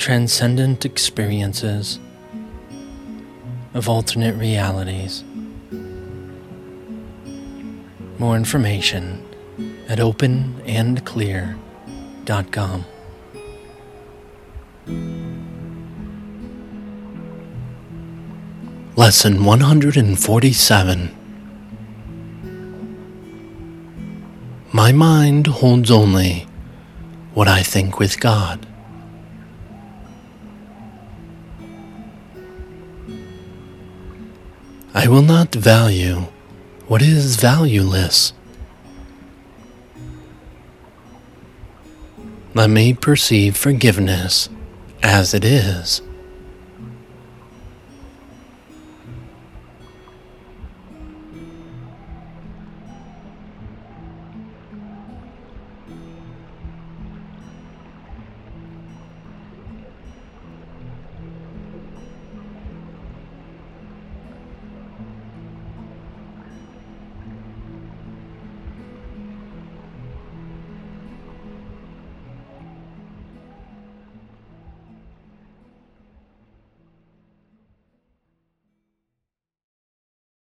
transcendent experiences of alternate realities. More information at openandclear.com. Lesson 147 My mind holds only what I think with God. I will not value what is valueless. Let me perceive forgiveness as it is.